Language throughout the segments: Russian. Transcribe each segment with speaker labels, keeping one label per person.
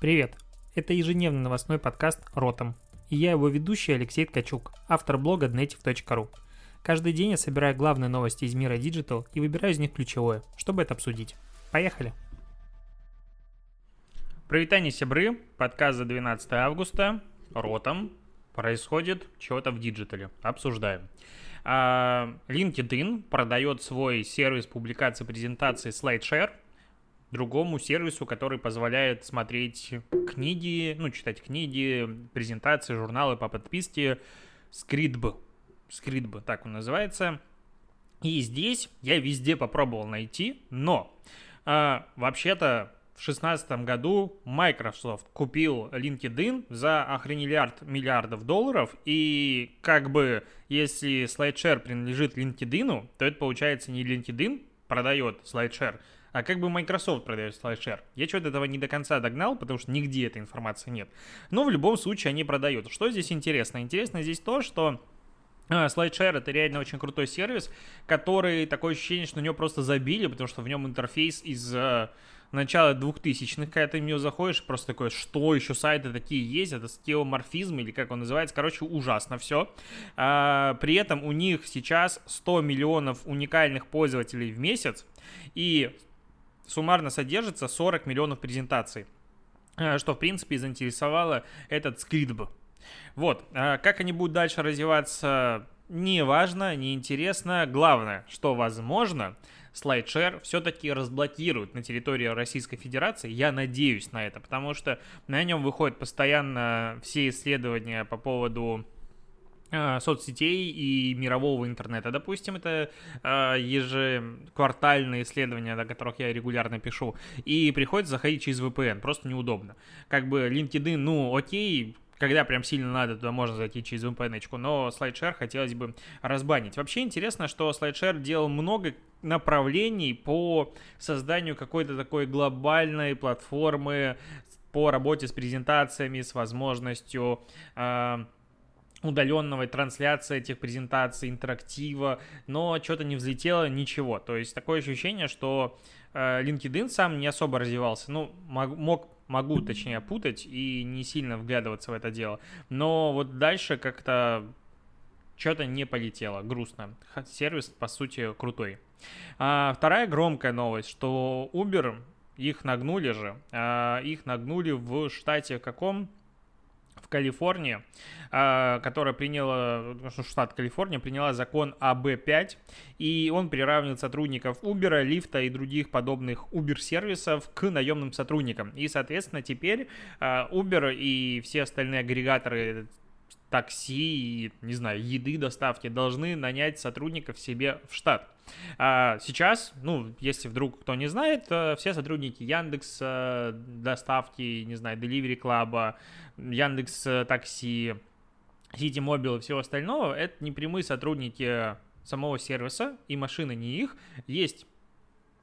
Speaker 1: Привет! Это ежедневный новостной подкаст «Ротом». И я его ведущий Алексей Ткачук, автор блога dnative.ru. Каждый день я собираю главные новости из мира digital и выбираю из них ключевое, чтобы это обсудить. Поехали! Прывітанне, сябры! Подкаст за 12 августа. Ротом. Происходит чего-то в диджитале. Обсуждаем. А, LinkedIn продает свой сервис публикации презентации SlideShare – другому сервису, который позволяет смотреть книги, ну, читать книги, презентации, журналы по подписке Скритб. Скритб, так он называется. И здесь я везде попробовал найти, но э, вообще-то в 2016 году Microsoft купил LinkedIn за охренелиард миллиардов долларов, и как бы если SlideShare принадлежит LinkedIn, то это получается не LinkedIn продает SlideShare, а как бы Microsoft продает SlideShare? Я что-то этого не до конца догнал, потому что нигде этой информации нет. Но в любом случае они продают. Что здесь интересно? Интересно здесь то, что а, SlideShare это реально очень крутой сервис, который такое ощущение, что на него просто забили, потому что в нем интерфейс из uh, начала 2000-х, когда ты в него заходишь, просто такое, что еще сайты такие есть, это скеоморфизм или как он называется, короче, ужасно все. А, при этом у них сейчас 100 миллионов уникальных пользователей в месяц, и суммарно содержится 40 миллионов презентаций, э, что, в принципе, заинтересовало этот скритб. Вот, э, как они будут дальше развиваться, не важно, не интересно. Главное, что возможно, SlideShare все-таки разблокируют на территории Российской Федерации. Я надеюсь на это, потому что на нем выходят постоянно все исследования по поводу соцсетей и мирового интернета. Допустим, это э, ежеквартальные исследования, о которых я регулярно пишу, и приходится заходить через VPN, просто неудобно. Как бы LinkedIn, ну, окей, когда прям сильно надо, туда можно зайти через VPN, но SlideShare хотелось бы разбанить. Вообще интересно, что SlideShare делал много направлений по созданию какой-то такой глобальной платформы по работе с презентациями, с возможностью э, удаленного трансляции этих презентаций, интерактива, но что-то не взлетело, ничего. То есть такое ощущение, что э, LinkedIn сам не особо развивался. Ну, мог, мог могу, точнее, путать и не сильно вглядываться в это дело. Но вот дальше как-то что-то не полетело, грустно. Сервис, по сути, крутой. А, вторая громкая новость, что Uber, их нагнули же, а, их нагнули в штате каком? В Калифорнии, а, которая приняла, ну, штат Калифорния приняла закон АБ5, и он приравнивает сотрудников Uber, лифта и других подобных Uber-сервисов к наемным сотрудникам. И, соответственно, теперь а, Uber и все остальные агрегаторы такси и, не знаю, еды доставки должны нанять сотрудников себе в штат. А сейчас, ну, если вдруг кто не знает, э, все сотрудники Яндекс доставки, не знаю, Delivery Club, Яндекс э, Такси, City Mobile и всего остального, это не прямые сотрудники самого сервиса, и машины не их. Есть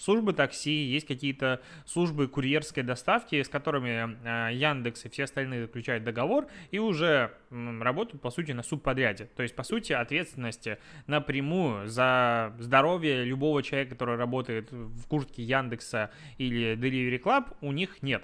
Speaker 1: службы такси, есть какие-то службы курьерской доставки, с которыми э, Яндекс и все остальные заключают договор и уже работают, по сути, на субподряде. То есть, по сути, ответственности напрямую за здоровье любого человека, который работает в куртке Яндекса или Delivery Club, у них нет.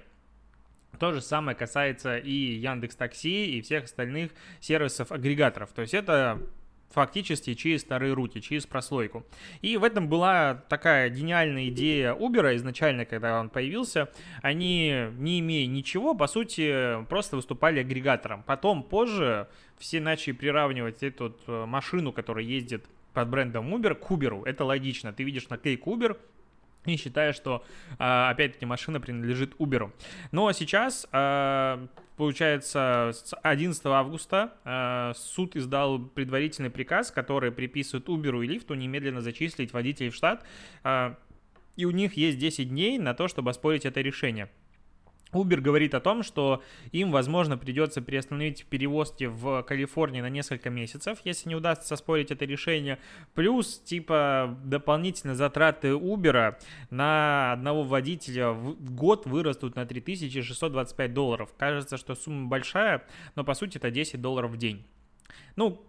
Speaker 1: То же самое касается и Яндекс Такси и всех остальных сервисов-агрегаторов. То есть это фактически через старые руки, через прослойку. И в этом была такая гениальная идея Uber изначально, когда он появился. Они, не имея ничего, по сути, просто выступали агрегатором. Потом, позже, все начали приравнивать эту э, машину, которая ездит под брендом Uber, к Uber. Это логично. Ты видишь наклейку Uber, и считая, что, а, опять-таки, машина принадлежит Uber. Но сейчас, а, получается, с 11 августа а, суд издал предварительный приказ, который приписывает Uber и лифту немедленно зачислить водителей в штат, и у них есть 10 дней на то, чтобы оспорить это решение. Uber говорит о том, что им, возможно, придется приостановить перевозки в Калифорнии на несколько месяцев, если не удастся спорить это решение. Плюс, типа, дополнительные затраты Uber на одного водителя в год вырастут на 3625 долларов. Кажется, что сумма большая, но по сути это 10 долларов в день. Ну,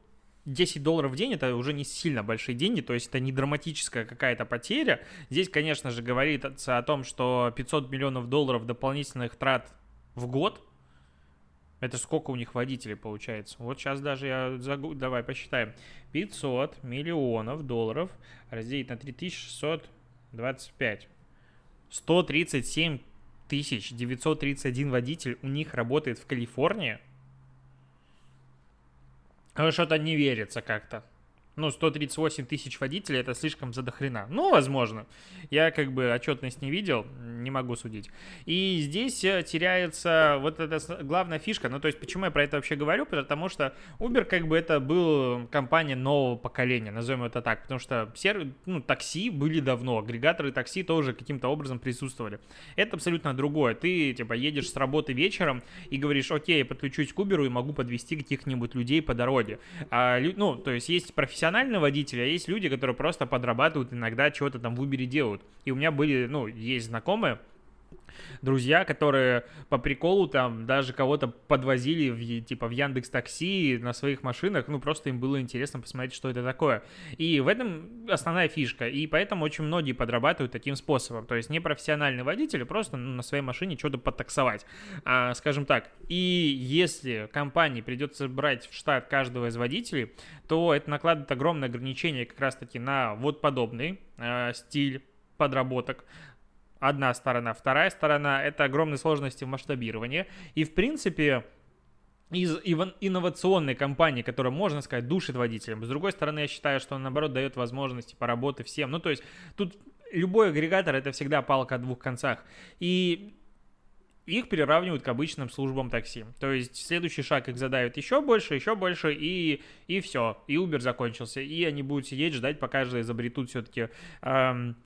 Speaker 1: 10 долларов в день это уже не сильно большие деньги, то есть это не драматическая какая-то потеря. Здесь, конечно же, говорится о том, что 500 миллионов долларов дополнительных трат в год. Это сколько у них водителей получается? Вот сейчас даже я загу... давай посчитаем. 500 миллионов долларов разделить на 3625. 137 тысяч 931 водитель у них работает в Калифорнии. Что-то не верится как-то ну, 138 тысяч водителей, это слишком задохрена. Ну, возможно. Я как бы отчетность не видел, не могу судить. И здесь э, теряется вот эта главная фишка. Ну, то есть, почему я про это вообще говорю? Потому что Uber как бы это был компания нового поколения, назовем это так. Потому что сервис, ну, такси были давно, агрегаторы такси тоже каким-то образом присутствовали. Это абсолютно другое. Ты, типа, едешь с работы вечером и говоришь, окей, я подключусь к Uber и могу подвести каких-нибудь людей по дороге. А, ну, то есть, есть профессиональные профессиональные водители, а есть люди, которые просто подрабатывают иногда, чего-то там в Uber делают. И у меня были, ну, есть знакомые, друзья, которые по приколу там даже кого-то подвозили в, типа в Яндекс Такси на своих машинах, ну просто им было интересно посмотреть, что это такое. И в этом основная фишка, и поэтому очень многие подрабатывают таким способом, то есть не профессиональные водители, просто ну, на своей машине что-то подтаксовать, а, скажем так. И если компании придется брать в штат каждого из водителей, то это накладывает огромное ограничение как раз-таки на вот подобный э, стиль подработок, одна сторона. Вторая сторона — это огромные сложности в масштабировании. И, в принципе, из инновационной компании, которая, можно сказать, душит водителям. С другой стороны, я считаю, что он, наоборот, дает возможности поработать всем. Ну, то есть, тут любой агрегатор — это всегда палка о двух концах. И их приравнивают к обычным службам такси. То есть следующий шаг их задают еще больше, еще больше, и, и все. И Uber закончился. И они будут сидеть, ждать, пока же изобретут все-таки эм,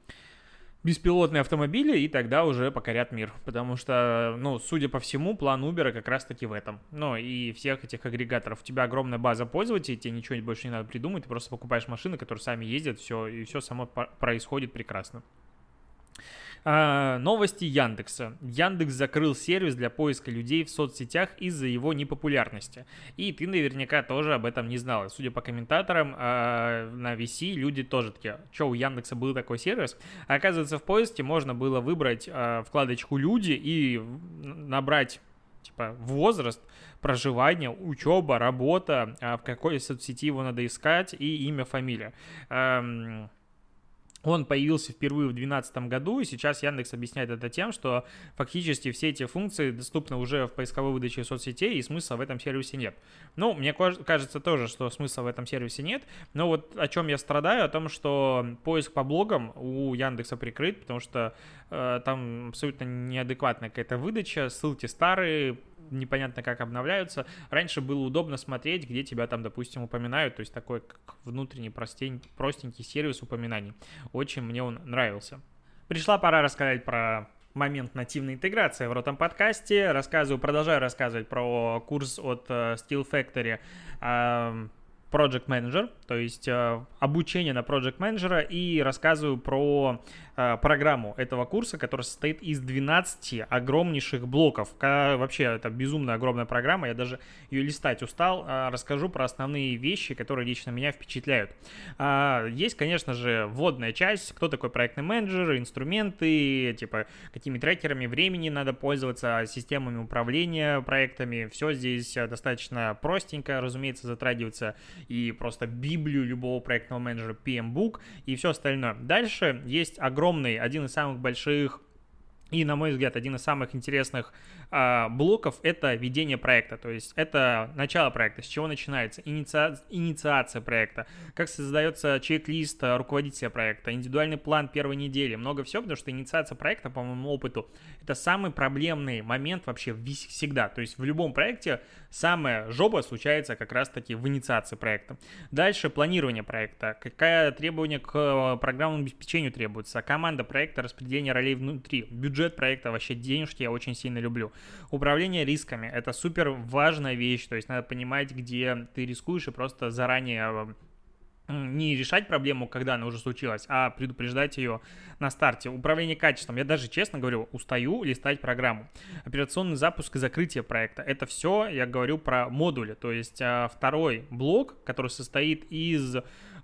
Speaker 1: беспилотные автомобили, и тогда уже покорят мир. Потому что, ну, судя по всему, план Uber как раз-таки в этом. Ну, и всех этих агрегаторов. У тебя огромная база пользователей, тебе ничего больше не надо придумать, ты просто покупаешь машины, которые сами ездят, все, и все само происходит прекрасно. А, новости Яндекса. Яндекс закрыл сервис для поиска людей в соцсетях из-за его непопулярности. И ты наверняка тоже об этом не знала. Судя по комментаторам а, на VC, люди тоже такие, что у Яндекса был такой сервис. А оказывается, в поиске можно было выбрать а, вкладочку «Люди» и набрать типа возраст, проживание, учеба, работа, в какой соцсети его надо искать и имя, фамилия. Он появился впервые в 2012 году, и сейчас Яндекс объясняет это тем, что фактически все эти функции доступны уже в поисковой выдаче соцсетей, и смысла в этом сервисе нет. Ну, мне кажется тоже, что смысла в этом сервисе нет, но вот о чем я страдаю, о том, что поиск по блогам у Яндекса прикрыт, потому что э, там абсолютно неадекватная какая-то выдача, ссылки старые, непонятно как обновляются. Раньше было удобно смотреть, где тебя там, допустим, упоминают, то есть такой как внутренний простень, простенький сервис упоминаний. Очень мне он нравился. Пришла пора рассказать про момент нативной интеграции в ротом подкасте. Рассказываю, продолжаю рассказывать про курс от э, Steel Factory Project Manager, то есть э, обучение на Project Manager и рассказываю про программу этого курса, которая состоит из 12 огромнейших блоков. Вообще это безумно огромная программа, я даже ее листать устал. Э, расскажу про основные вещи, которые лично меня впечатляют. Э, есть, конечно же, вводная часть, кто такой проектный менеджер, инструменты, типа какими трекерами времени надо пользоваться, системами управления проектами. Все здесь достаточно простенько, разумеется, затрагивается и просто библию любого проектного менеджера PMBook и все остальное. Дальше есть огромный, один из самых больших и, на мой взгляд, один из самых интересных а, блоков — это ведение проекта. То есть это начало проекта, с чего начинается, инициа... инициация проекта, как создается чек-лист а, руководителя проекта, индивидуальный план первой недели, много всего, потому что инициация проекта, по моему опыту, это самый проблемный момент вообще всегда. То есть в любом проекте самая жоба случается как раз-таки в инициации проекта. Дальше планирование проекта, какая требование к а, программному обеспечению требуется, команда проекта, распределение ролей внутри, бюджет проекта, вообще денежки я очень сильно люблю. Управление рисками — это супер важная вещь, то есть надо понимать, где ты рискуешь и просто заранее не решать проблему, когда она уже случилась, а предупреждать ее на старте. Управление качеством. Я даже, честно говорю, устаю листать программу. Операционный запуск и закрытие проекта. Это все я говорю про модули. То есть а, второй блок, который состоит из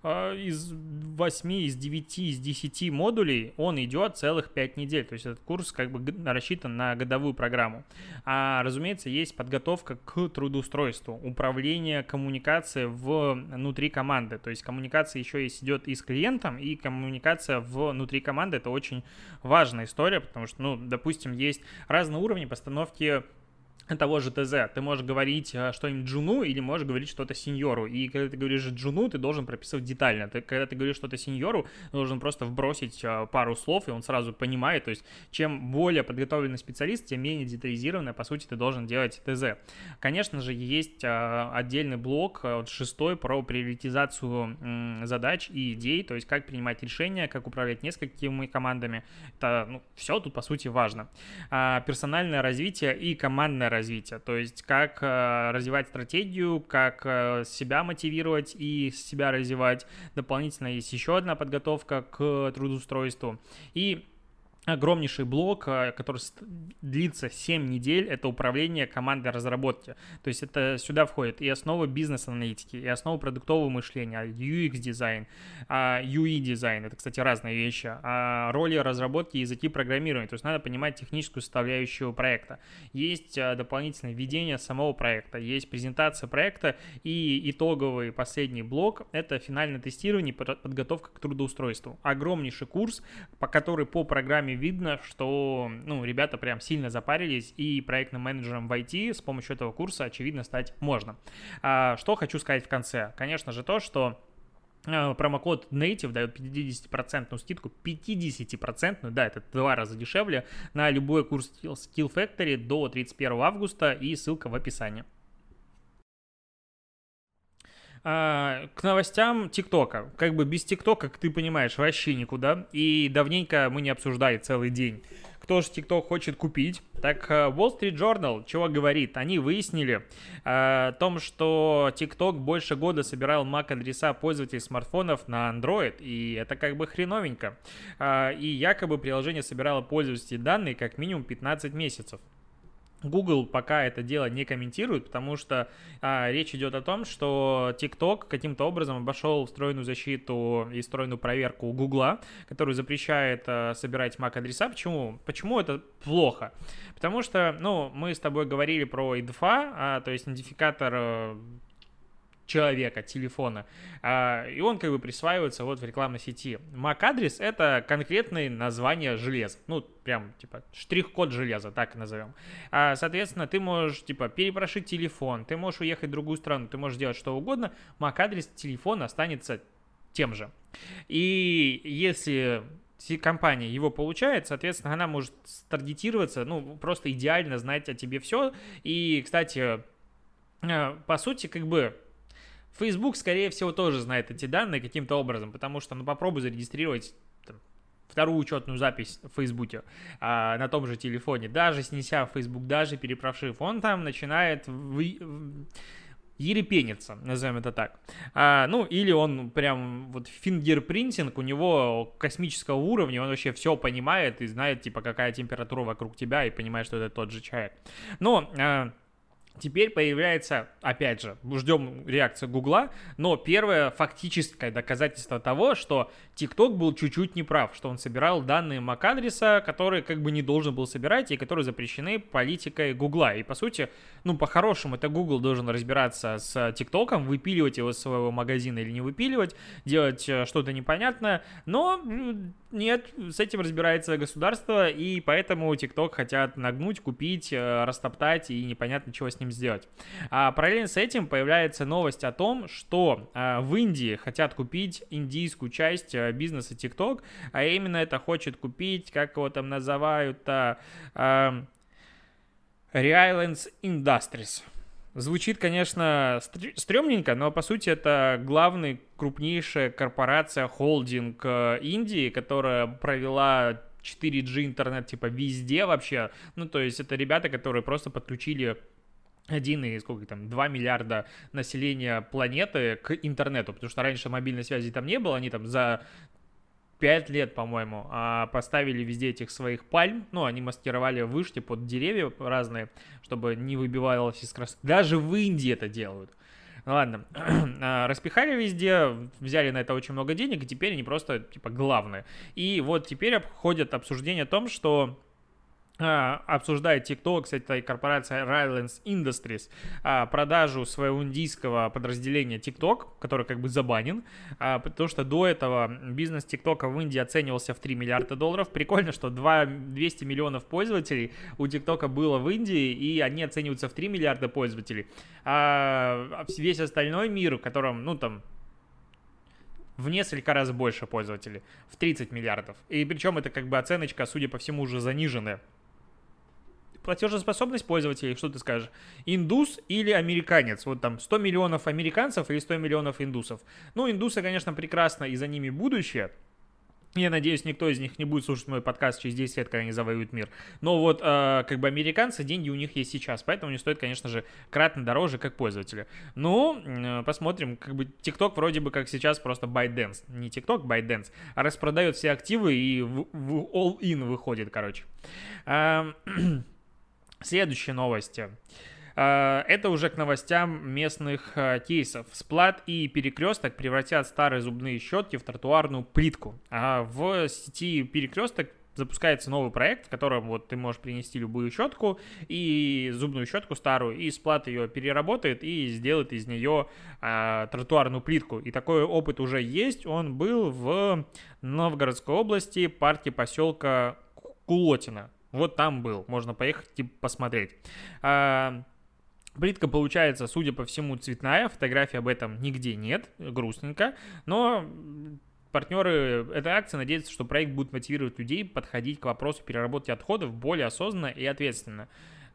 Speaker 1: из 8, из 9, из 10 модулей он идет целых 5 недель. То есть этот курс как бы рассчитан на годовую программу. А, разумеется, есть подготовка к трудоустройству, управление коммуникацией внутри команды. То есть коммуникация еще есть идет и с клиентом, и коммуникация внутри команды. Это очень важная история, потому что, ну, допустим, есть разные уровни постановки того же ТЗ. Ты можешь говорить э, что-нибудь джуну или можешь говорить что-то сеньору. И когда ты говоришь джуну, ты должен прописывать детально. Ты, когда ты говоришь что-то сеньору, должен просто вбросить э, пару слов, и он сразу понимает. То есть, чем более подготовленный специалист, тем менее детализированно, по сути, ты должен делать ТЗ. Конечно же, есть э, отдельный блок, вот шестой, про приоритизацию задач и идей, то есть, как принимать решения, как управлять несколькими командами. Это, ну, все тут, по сути, важно. А, персональное развитие и командное развитие развития, то есть как э, развивать стратегию, как э, себя мотивировать и себя развивать. Дополнительно есть еще одна подготовка к трудоустройству. И огромнейший блок, э, который длится 7 недель, это управление командой разработки. То есть это сюда входит и основы бизнес-аналитики, и основы продуктового мышления, UX-дизайн, UI-дизайн, это, кстати, разные вещи, а роли разработки и языки программирования, то есть надо понимать техническую составляющую проекта. Есть дополнительное введение самого проекта, есть презентация проекта и итоговый последний блок, это финальное тестирование, подготовка к трудоустройству. Огромнейший курс, по который по программе видно, что ну, ребята прям сильно запарились, и проектным менеджером в IT с помощью этого курса, очевидно, стать можно. А, что хочу сказать в конце? Конечно же то, что а, Промокод Native дает 50% скидку, 50%, да, это два раза дешевле, на любой курс Skill Factory до 31 августа, и ссылка в описании. А, к новостям ТикТока. Как бы без ТикТока, как ты понимаешь, вообще никуда. И давненько мы не обсуждали целый день. Кто же ТикТок хочет купить? Так э, Wall Street Journal чего говорит? Они выяснили э, о том, что TikTok больше года собирал MAC-адреса пользователей смартфонов на Android, и это как бы хреновенько. Э, и якобы приложение собирало пользовательские данные как минимум 15 месяцев. Google пока это дело не комментирует, потому что а, речь идет о том, что TikTok каким-то образом обошел встроенную защиту и встроенную проверку Google, которую запрещает а, собирать MAC-адреса. Почему? Почему это плохо? Потому что, ну, мы с тобой говорили про IDFA, а, то есть идентификатор а, человека, телефона, а, и он как бы присваивается вот в рекламной сети. MAC-адрес — это конкретное название железа, ну, прям, типа, штрих-код железа, так назовем. А, соответственно, ты можешь, типа, перепрошить телефон, ты можешь уехать в другую страну, ты можешь делать что угодно, MAC-адрес телефона останется тем же. И если компания его получает, соответственно, она может таргетироваться, ну, просто идеально знать о тебе все. И, кстати, э, по сути, как бы Facebook, скорее всего, тоже знает эти данные каким-то образом, потому что, ну, попробуй зарегистрировать там, вторую учетную запись в Фейсбуке а, на том же телефоне, даже снеся Facebook, даже перепрошив, он там начинает вы... ерепениться, назовем это так. А, ну, или он прям вот фингерпринтинг у него космического уровня, он вообще все понимает и знает, типа, какая температура вокруг тебя, и понимает, что это тот же человек. Но... А, Теперь появляется, опять же, ждем реакции Гугла, но первое фактическое доказательство того, что TikTok был чуть-чуть неправ, что он собирал данные MAC-адреса, которые как бы не должен был собирать и которые запрещены политикой Гугла. И по сути, ну по-хорошему, это Google должен разбираться с TikTok, выпиливать его из своего магазина или не выпиливать, делать э, что-то непонятное, но нет, с этим разбирается государство, и поэтому TikTok хотят нагнуть, купить, э, растоптать, и непонятно, чего с ним сделать. А параллельно с этим появляется новость о том, что а, в Индии хотят купить индийскую часть бизнеса TikTok, а именно это хочет купить, как его там называют, а, а, Reliance Industries. Звучит, конечно, стрёмненько, но по сути это главный крупнейшая корпорация, холдинг э, Индии, которая провела 4G интернет типа везде вообще. Ну, то есть это ребята, которые просто подключили один и сколько там, 2 миллиарда населения планеты к интернету, потому что раньше мобильной связи там не было, они там за 5 лет, по-моему, а поставили везде этих своих пальм, ну, они маскировали вышки под деревья разные, чтобы не выбивалось из красоты. Даже в Индии это делают. Ладно, а, распихали везде, взяли на это очень много денег, и теперь они просто, типа, главные. И вот теперь обходят обсуждение о том, что обсуждает TikTok, кстати, корпорация Rylands Industries, а, продажу своего индийского подразделения TikTok, который как бы забанен, а, потому что до этого бизнес TikTok в Индии оценивался в 3 миллиарда долларов. Прикольно, что 2, 200 миллионов пользователей у TikTok было в Индии, и они оцениваются в 3 миллиарда пользователей. А весь остальной мир, в котором, ну там, в несколько раз больше пользователей, в 30 миллиардов. И причем это как бы оценочка, судя по всему, уже заниженная платежеспособность пользователей, что ты скажешь? Индус или американец? Вот там 100 миллионов американцев или 100 миллионов индусов? Ну, индусы, конечно, прекрасно, и за ними будущее. Я надеюсь, никто из них не будет слушать мой подкаст через 10 лет, когда они завоюют мир. Но вот, э, как бы американцы, деньги у них есть сейчас, поэтому они стоят, конечно же, кратно дороже, как пользователи. Ну, э, посмотрим, как бы TikTok вроде бы как сейчас просто ByteDance. Не TikTok, ByteDance, а распродает все активы и в, в all-in выходит, короче. Э, Следующие новости. А, это уже к новостям местных а, кейсов. Сплат и перекресток превратят старые зубные щетки в тротуарную плитку. А в сети перекресток запускается новый проект, в котором вот ты можешь принести любую щетку и зубную щетку старую, и сплат ее переработает и сделает из нее а, тротуарную плитку. И такой опыт уже есть. Он был в Новгородской области, парке поселка Кулотина. Вот там был, можно поехать типа, посмотреть. А, Плитка получается, судя по всему, цветная, фотографий об этом нигде нет, грустненько, но партнеры этой акции надеются, что проект будет мотивировать людей подходить к вопросу переработки отходов более осознанно и ответственно.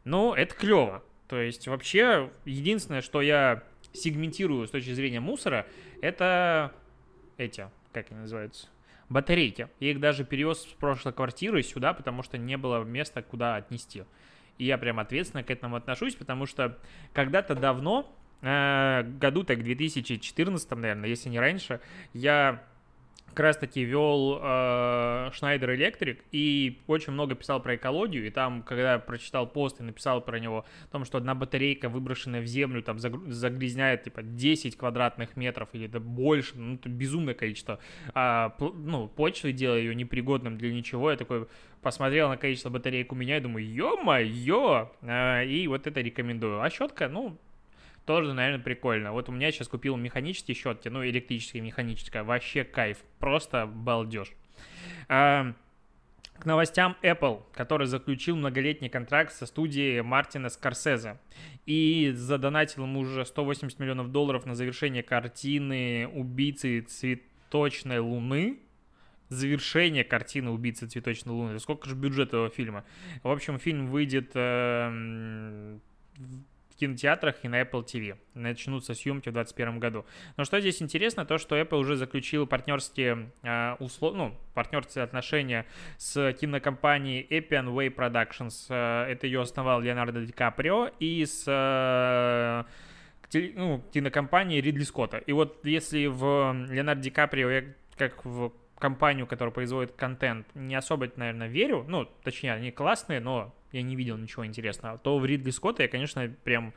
Speaker 1: Но это клево. То есть вообще единственное, что я сегментирую с точки зрения мусора, это эти, как они называются, батарейки. Я их даже перевез с прошлой квартиры сюда, потому что не было места, куда отнести. И я прям ответственно к этому отношусь, потому что когда-то давно, э, году так 2014, наверное, если не раньше, я как раз таки вел э, Schneider Electric и очень много писал про экологию, и там, когда я прочитал пост и написал про него, о том, что одна батарейка, выброшенная в землю, там загрязняет, типа, 10 квадратных метров или это больше, ну, это безумное количество, а, ну, почвы делая ее непригодным для ничего, я такой посмотрел на количество батареек у меня и думаю, ё-моё, а, и вот это рекомендую. А щетка, ну, тоже, наверное, прикольно. Вот у меня сейчас купил механические щетки, ну, электрические, механическая, вообще кайф, просто балдеж. К новостям Apple, который заключил многолетний контракт со студией Мартина Скорсезе и задонатил ему уже 180 миллионов долларов на завершение картины «Убийцы цветочной луны», завершение картины «Убийцы цветочной луны». Сколько же бюджет этого фильма? В общем, фильм выйдет э, в кинотеатрах и на Apple TV. Начнутся съемки в 2021 году. Но что здесь интересно, то, что Apple уже заключил партнерские э, условия, ну, партнерские отношения с кинокомпанией Appian Way Productions. Э, это ее основал Леонардо Ди Каприо и с э, ну, кинокомпанией Ридли Скотта. И вот если в Леонардо Ди Каприо как в компанию, которая производит контент, не особо, наверное, верю. Ну, точнее, они классные, но я не видел ничего интересного, то в Ридли Скотта я, конечно, прям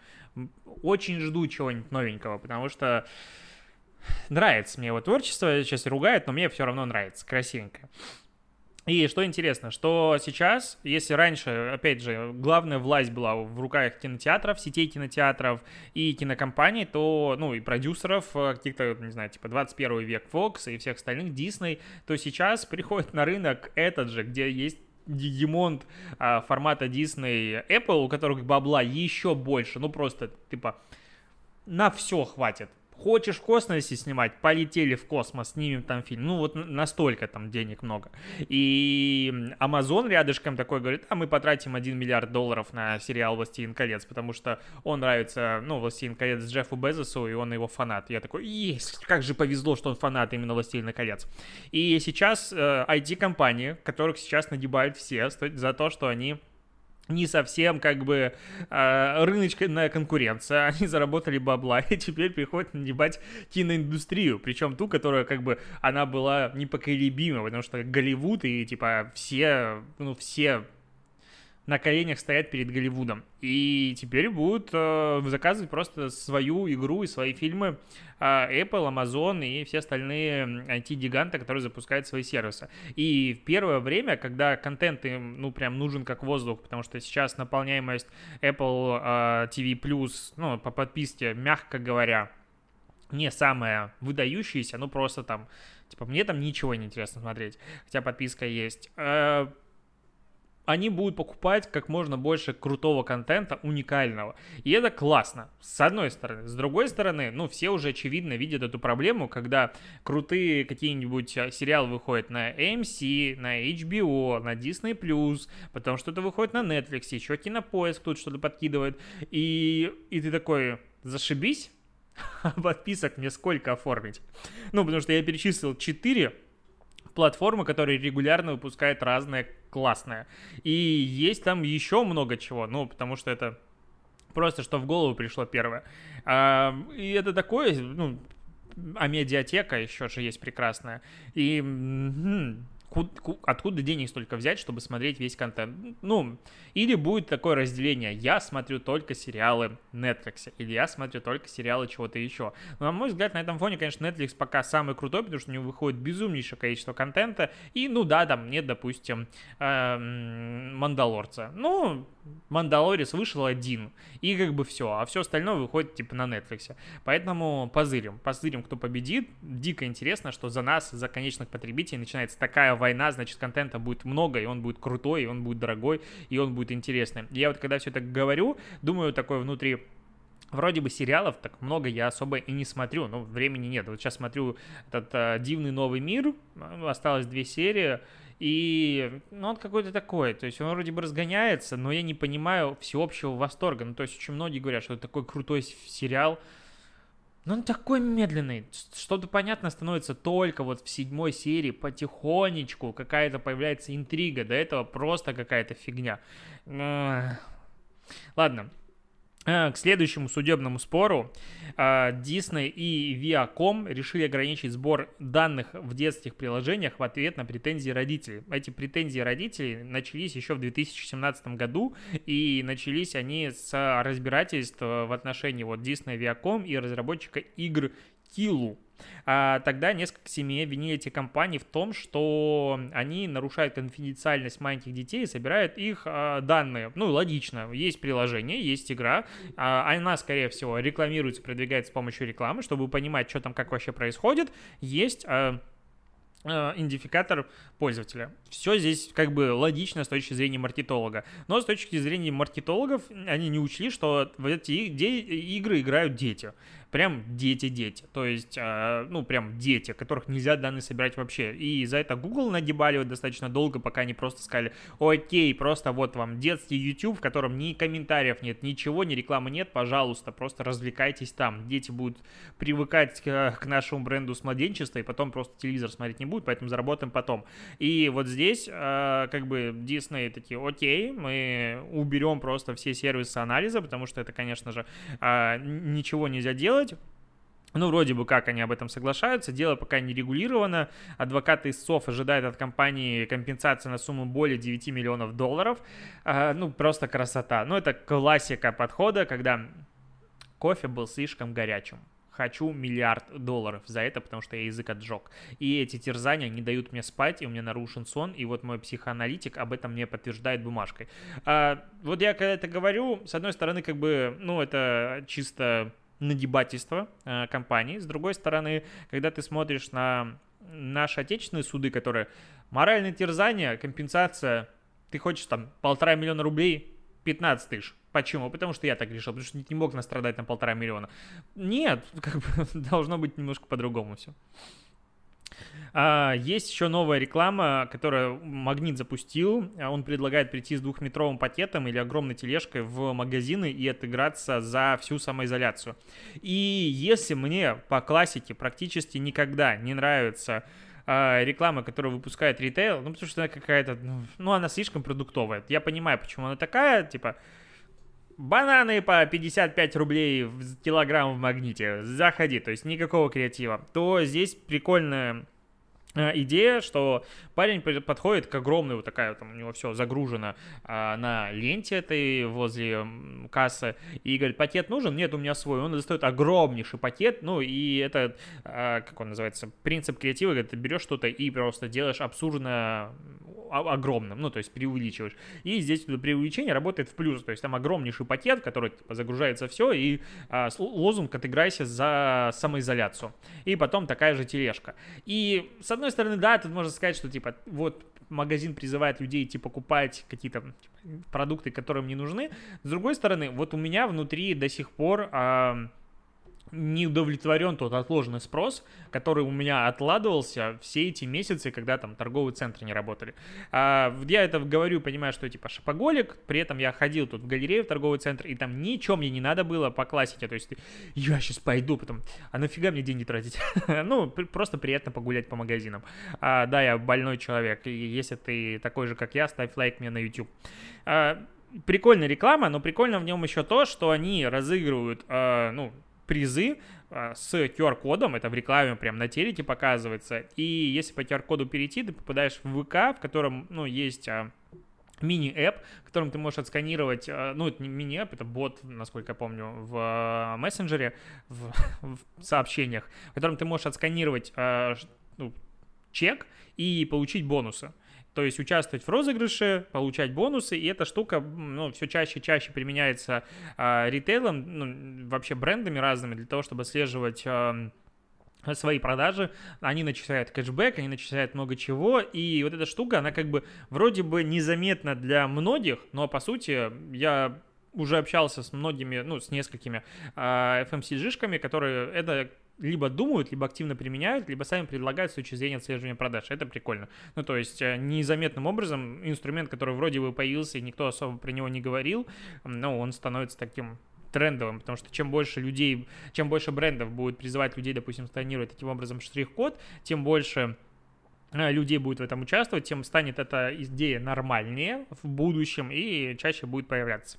Speaker 1: очень жду чего-нибудь новенького, потому что нравится мне его творчество, сейчас ругает, но мне все равно нравится, красивенько. И что интересно, что сейчас, если раньше, опять же, главная власть была в руках кинотеатров, сетей кинотеатров и кинокомпаний, то, ну, и продюсеров э, каких-то, не знаю, типа 21 век Fox и всех остальных Disney, то сейчас приходит на рынок этот же, где есть гегемонт а, формата Disney Apple, у которых бабла еще больше, ну просто, типа, на все хватит. Хочешь в космосе снимать, полетели в космос, снимем там фильм. Ну вот настолько там денег много. И Amazon рядышком такой говорит, а мы потратим 1 миллиард долларов на сериал «Властелин колец», потому что он нравится, ну, «Властелин колец» Джеффу Безосу, и он его фанат. Я такой, есть, как же повезло, что он фанат именно «Властелина колец». И сейчас э, IT-компании, которых сейчас нагибают все за то, что они не совсем как бы э, рыночная конкуренция, они заработали бабла и теперь приходят нагибать киноиндустрию, причем ту, которая как бы она была непоколебима, потому что Голливуд и типа все, ну все на коленях стоят перед Голливудом. И теперь будут э, заказывать просто свою игру и свои фильмы э, Apple, Amazon и все остальные IT-гиганты, которые запускают свои сервисы. И в первое время, когда контент им, ну, прям нужен как воздух, потому что сейчас наполняемость Apple э, TV+, ну, по подписке, мягко говоря, не самая выдающаяся, ну, просто там, типа, мне там ничего не интересно смотреть, хотя подписка есть. Э, они будут покупать как можно больше крутого контента, уникального. И это классно, с одной стороны. С другой стороны, ну, все уже очевидно видят эту проблему, когда крутые какие-нибудь а, сериалы выходят на AMC, на HBO, на Disney+, потому что это выходит на Netflix, еще Кинопоиск тут что-то подкидывает. И, и ты такой, зашибись, подписок мне сколько оформить? Ну, потому что я перечислил 4 платформы, которые регулярно выпускают разное классное. И есть там еще много чего, ну, потому что это просто что в голову пришло первое. А, и это такое, ну, а медиатека еще же есть прекрасная. И откуда денег столько взять, чтобы смотреть весь контент? Ну, или будет такое разделение, я смотрю только сериалы Netflix, или я смотрю только сериалы чего-то еще. Но, на мой взгляд, на этом фоне, конечно, Netflix пока самый крутой, потому что у него выходит безумнейшее количество контента, и, ну да, там нет, допустим, эм, Мандалорца. Ну, Мандалорец вышел один, и как бы все, а все остальное выходит типа на Netflix. Поэтому позырим, позырим, кто победит. Дико интересно, что за нас, за конечных потребителей начинается такая война, значит, контента будет много, и он будет крутой, и он будет дорогой, и он будет интересный. Я вот когда все это говорю, думаю такое внутри, Вроде бы сериалов так много я особо и не смотрю, но времени нет. Вот сейчас смотрю этот э, «Дивный новый мир», осталось две серии, и ну, он какой-то такой, то есть он вроде бы разгоняется, но я не понимаю всеобщего восторга. Ну, то есть очень многие говорят, что это такой крутой сериал, но он такой медленный. Что-то понятно становится только вот в седьмой серии потихонечку какая-то появляется интрига. До этого просто какая-то фигня. Ладно, к следующему судебному спору Disney и Viacom решили ограничить сбор данных в детских приложениях в ответ на претензии родителей. Эти претензии родителей начались еще в 2017 году, и начались они с разбирательств в отношении вот Disney, Viacom и разработчика игр Килу. А тогда несколько семей обвинили эти компании в том, что они нарушают конфиденциальность маленьких детей и собирают их а, данные. Ну, логично, есть приложение, есть игра, а, она, скорее всего, рекламируется, продвигается с помощью рекламы, чтобы понимать, что там, как вообще происходит. Есть... А, Э, идентификатор пользователя. Все здесь как бы логично с точки зрения маркетолога. Но с точки зрения маркетологов они не учли, что в эти игры играют дети. Прям дети-дети. То есть, э, ну, прям дети, которых нельзя данные собирать вообще. И за это Google нагибали достаточно долго, пока они просто сказали, окей, просто вот вам детский YouTube, в котором ни комментариев нет, ничего, ни рекламы нет, пожалуйста, просто развлекайтесь там. Дети будут привыкать к, к нашему бренду с младенчества, и потом просто телевизор смотреть не будут, поэтому заработаем потом. И вот здесь э, как бы Disney такие, окей, мы уберем просто все сервисы анализа, потому что это, конечно же, э, ничего нельзя делать. Ну, вроде бы как они об этом соглашаются, дело пока не регулировано. Адвокаты СОФ ожидают от компании компенсации на сумму более 9 миллионов долларов. А, ну, просто красота. Ну, это классика подхода, когда кофе был слишком горячим хочу миллиард долларов за это, потому что я язык отжег. И эти терзания не дают мне спать, и у меня нарушен сон, и вот мой психоаналитик об этом мне подтверждает бумажкой. А, вот я когда это говорю, с одной стороны, как бы, ну, это чисто нагибательство э, компании, с другой стороны, когда ты смотришь на наши отечественные суды, которые моральное терзание, компенсация, ты хочешь там полтора миллиона рублей, 15 тысяч. Почему? Потому что я так решил, потому что не мог настрадать на полтора миллиона. Нет, как бы должно быть немножко по-другому все. А, есть еще новая реклама, которую Магнит запустил. Он предлагает прийти с двухметровым пакетом или огромной тележкой в магазины и отыграться за всю самоизоляцию. И если мне по классике практически никогда не нравится а, реклама, которую выпускает ритейл, ну, потому что она какая-то, ну, ну, она слишком продуктовая. Я понимаю, почему она такая, типа, бананы по 55 рублей в килограмм в магните, заходи, то есть никакого креатива, то здесь прикольная Э, идея, что парень подходит к огромной, вот такая там у него все загружено а, на ленте этой возле кассы, и говорит, пакет нужен? Нет, у меня свой. Он достает огромнейший пакет, ну и это, а, как он называется, принцип креатива, говорит, ты берешь что-то и просто делаешь абсурдно огромным, ну, то есть преувеличиваешь. И здесь преувеличение работает в плюс, то есть там огромнейший пакет, который типа, загружается все, и а, лозунг «отыграйся за самоизоляцию». И потом такая же тележка. И, с одной стороны, да, тут можно сказать, что, типа, вот магазин призывает людей идти покупать какие-то типа, продукты, которые им не нужны. С другой стороны, вот у меня внутри до сих пор... А, не удовлетворен тот отложенный спрос, который у меня откладывался все эти месяцы, когда там торговые центры не работали. А, я это говорю, понимаю, что типа шопоголик, при этом я ходил тут в галерею, в торговый центр, и там ничего мне не надо было по классике, то есть я сейчас пойду, потом, а нафига мне деньги тратить? ну, просто приятно погулять по магазинам. А, да, я больной человек, и если ты такой же, как я, ставь лайк мне на YouTube. А, прикольная реклама, но прикольно в нем еще то, что они разыгрывают, э, ну, призы а, с QR-кодом, это в рекламе прям на телеке показывается, и если по QR-коду перейти, ты попадаешь в ВК, в котором, ну, есть а, мини-эп, которым ты можешь отсканировать, а, ну, это не мини-эп, это бот, насколько я помню, в мессенджере, в, в сообщениях, в котором ты можешь отсканировать ну, чек и получить бонусы. То есть участвовать в розыгрыше, получать бонусы, и эта штука ну, все чаще и чаще применяется э, ритейлом, ну, вообще брендами разными для того, чтобы отслеживать э, свои продажи, они начисляют кэшбэк, они начисляют много чего, и вот эта штука, она как бы вроде бы незаметна для многих, но по сути я уже общался с многими, ну, с несколькими э, FMCG-шками, которые это либо думают, либо активно применяют, либо сами предлагают с точки зрения отслеживания продаж. Это прикольно. Ну, то есть э, незаметным образом инструмент, который вроде бы появился, и никто особо про него не говорил, но он становится таким трендовым, потому что чем больше людей, чем больше брендов будет призывать людей, допустим, сканировать таким образом штрих-код, тем больше людей будет в этом участвовать, тем станет эта идея нормальнее в будущем и чаще будет появляться.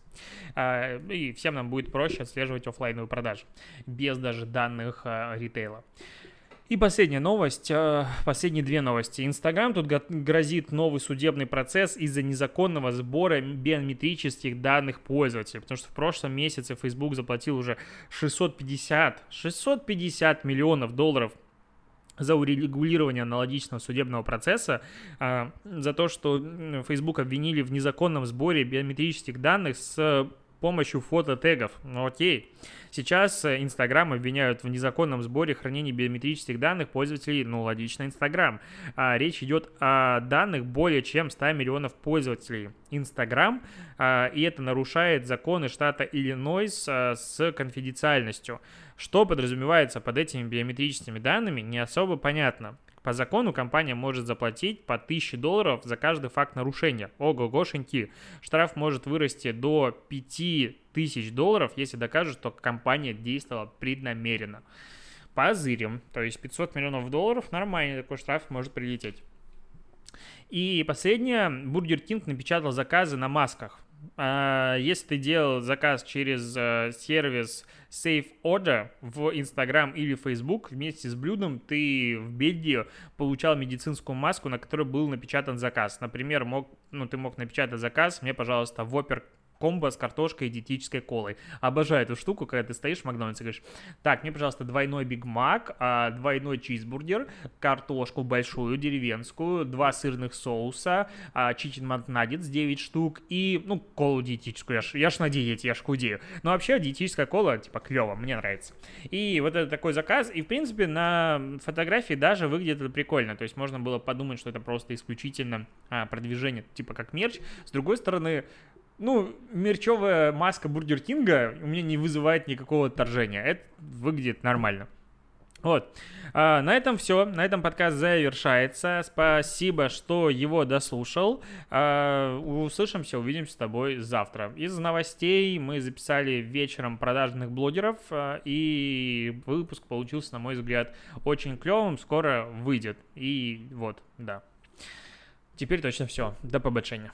Speaker 1: Э, и всем нам будет проще отслеживать офлайновую продажу без даже данных э, ритейла. И последняя новость, последние две новости. Инстаграм тут грозит новый судебный процесс из-за незаконного сбора биометрических данных пользователей, потому что в прошлом месяце Facebook заплатил уже 650, 650 миллионов долларов за урегулирование аналогичного судебного процесса, а, за то, что Facebook обвинили в незаконном сборе биометрических данных с помощью фототегов. Ну окей. Сейчас Инстаграм обвиняют в незаконном сборе хранения биометрических данных пользователей, ну логично, Инстаграм. А, речь идет о данных более чем 100 миллионов пользователей Инстаграм, и это нарушает законы штата Иллинойс а, с конфиденциальностью. Что подразумевается под этими биометрическими данными, не особо понятно. По закону компания может заплатить по 1000 долларов за каждый факт нарушения. Ого-гошеньки. Штраф может вырасти до 5000 долларов, если докажут, что компания действовала преднамеренно. Позырим. То есть 500 миллионов долларов, нормальный такой штраф может прилететь. И последнее, Бургер Кинг напечатал заказы на масках. А, если ты делал заказ через э, сервис Safe Order в Instagram или Facebook, вместе с блюдом ты в Бельгии получал медицинскую маску, на которой был напечатан заказ. Например, мог, ну, ты мог напечатать заказ, мне, пожалуйста, Whopper комбо с картошкой и диетической колой. Обожаю эту штуку, когда ты стоишь в Макдональдсе и говоришь, так, мне, пожалуйста, двойной Биг Мак, а, двойной чизбургер, картошку большую, деревенскую, два сырных соуса, а, чикен макнаггетс 9 штук и, ну, колу диетическую. Я ж, я ж на диете, я ж худею. Но вообще диетическая кола, типа, клево, мне нравится. И вот это такой заказ, и, в принципе, на фотографии даже выглядит это прикольно. То есть можно было подумать, что это просто исключительно а, продвижение, типа, как мерч. С другой стороны, ну, мерчевая маска Бургер Кинга у меня не вызывает никакого отторжения. Это выглядит нормально. Вот. А, на этом все. На этом подкаст завершается. Спасибо, что его дослушал. А, услышимся, увидимся с тобой завтра. Из новостей мы записали вечером продажных блогеров. А, и выпуск получился, на мой взгляд, очень клевым. Скоро выйдет. И вот, да. Теперь точно все. До побочения.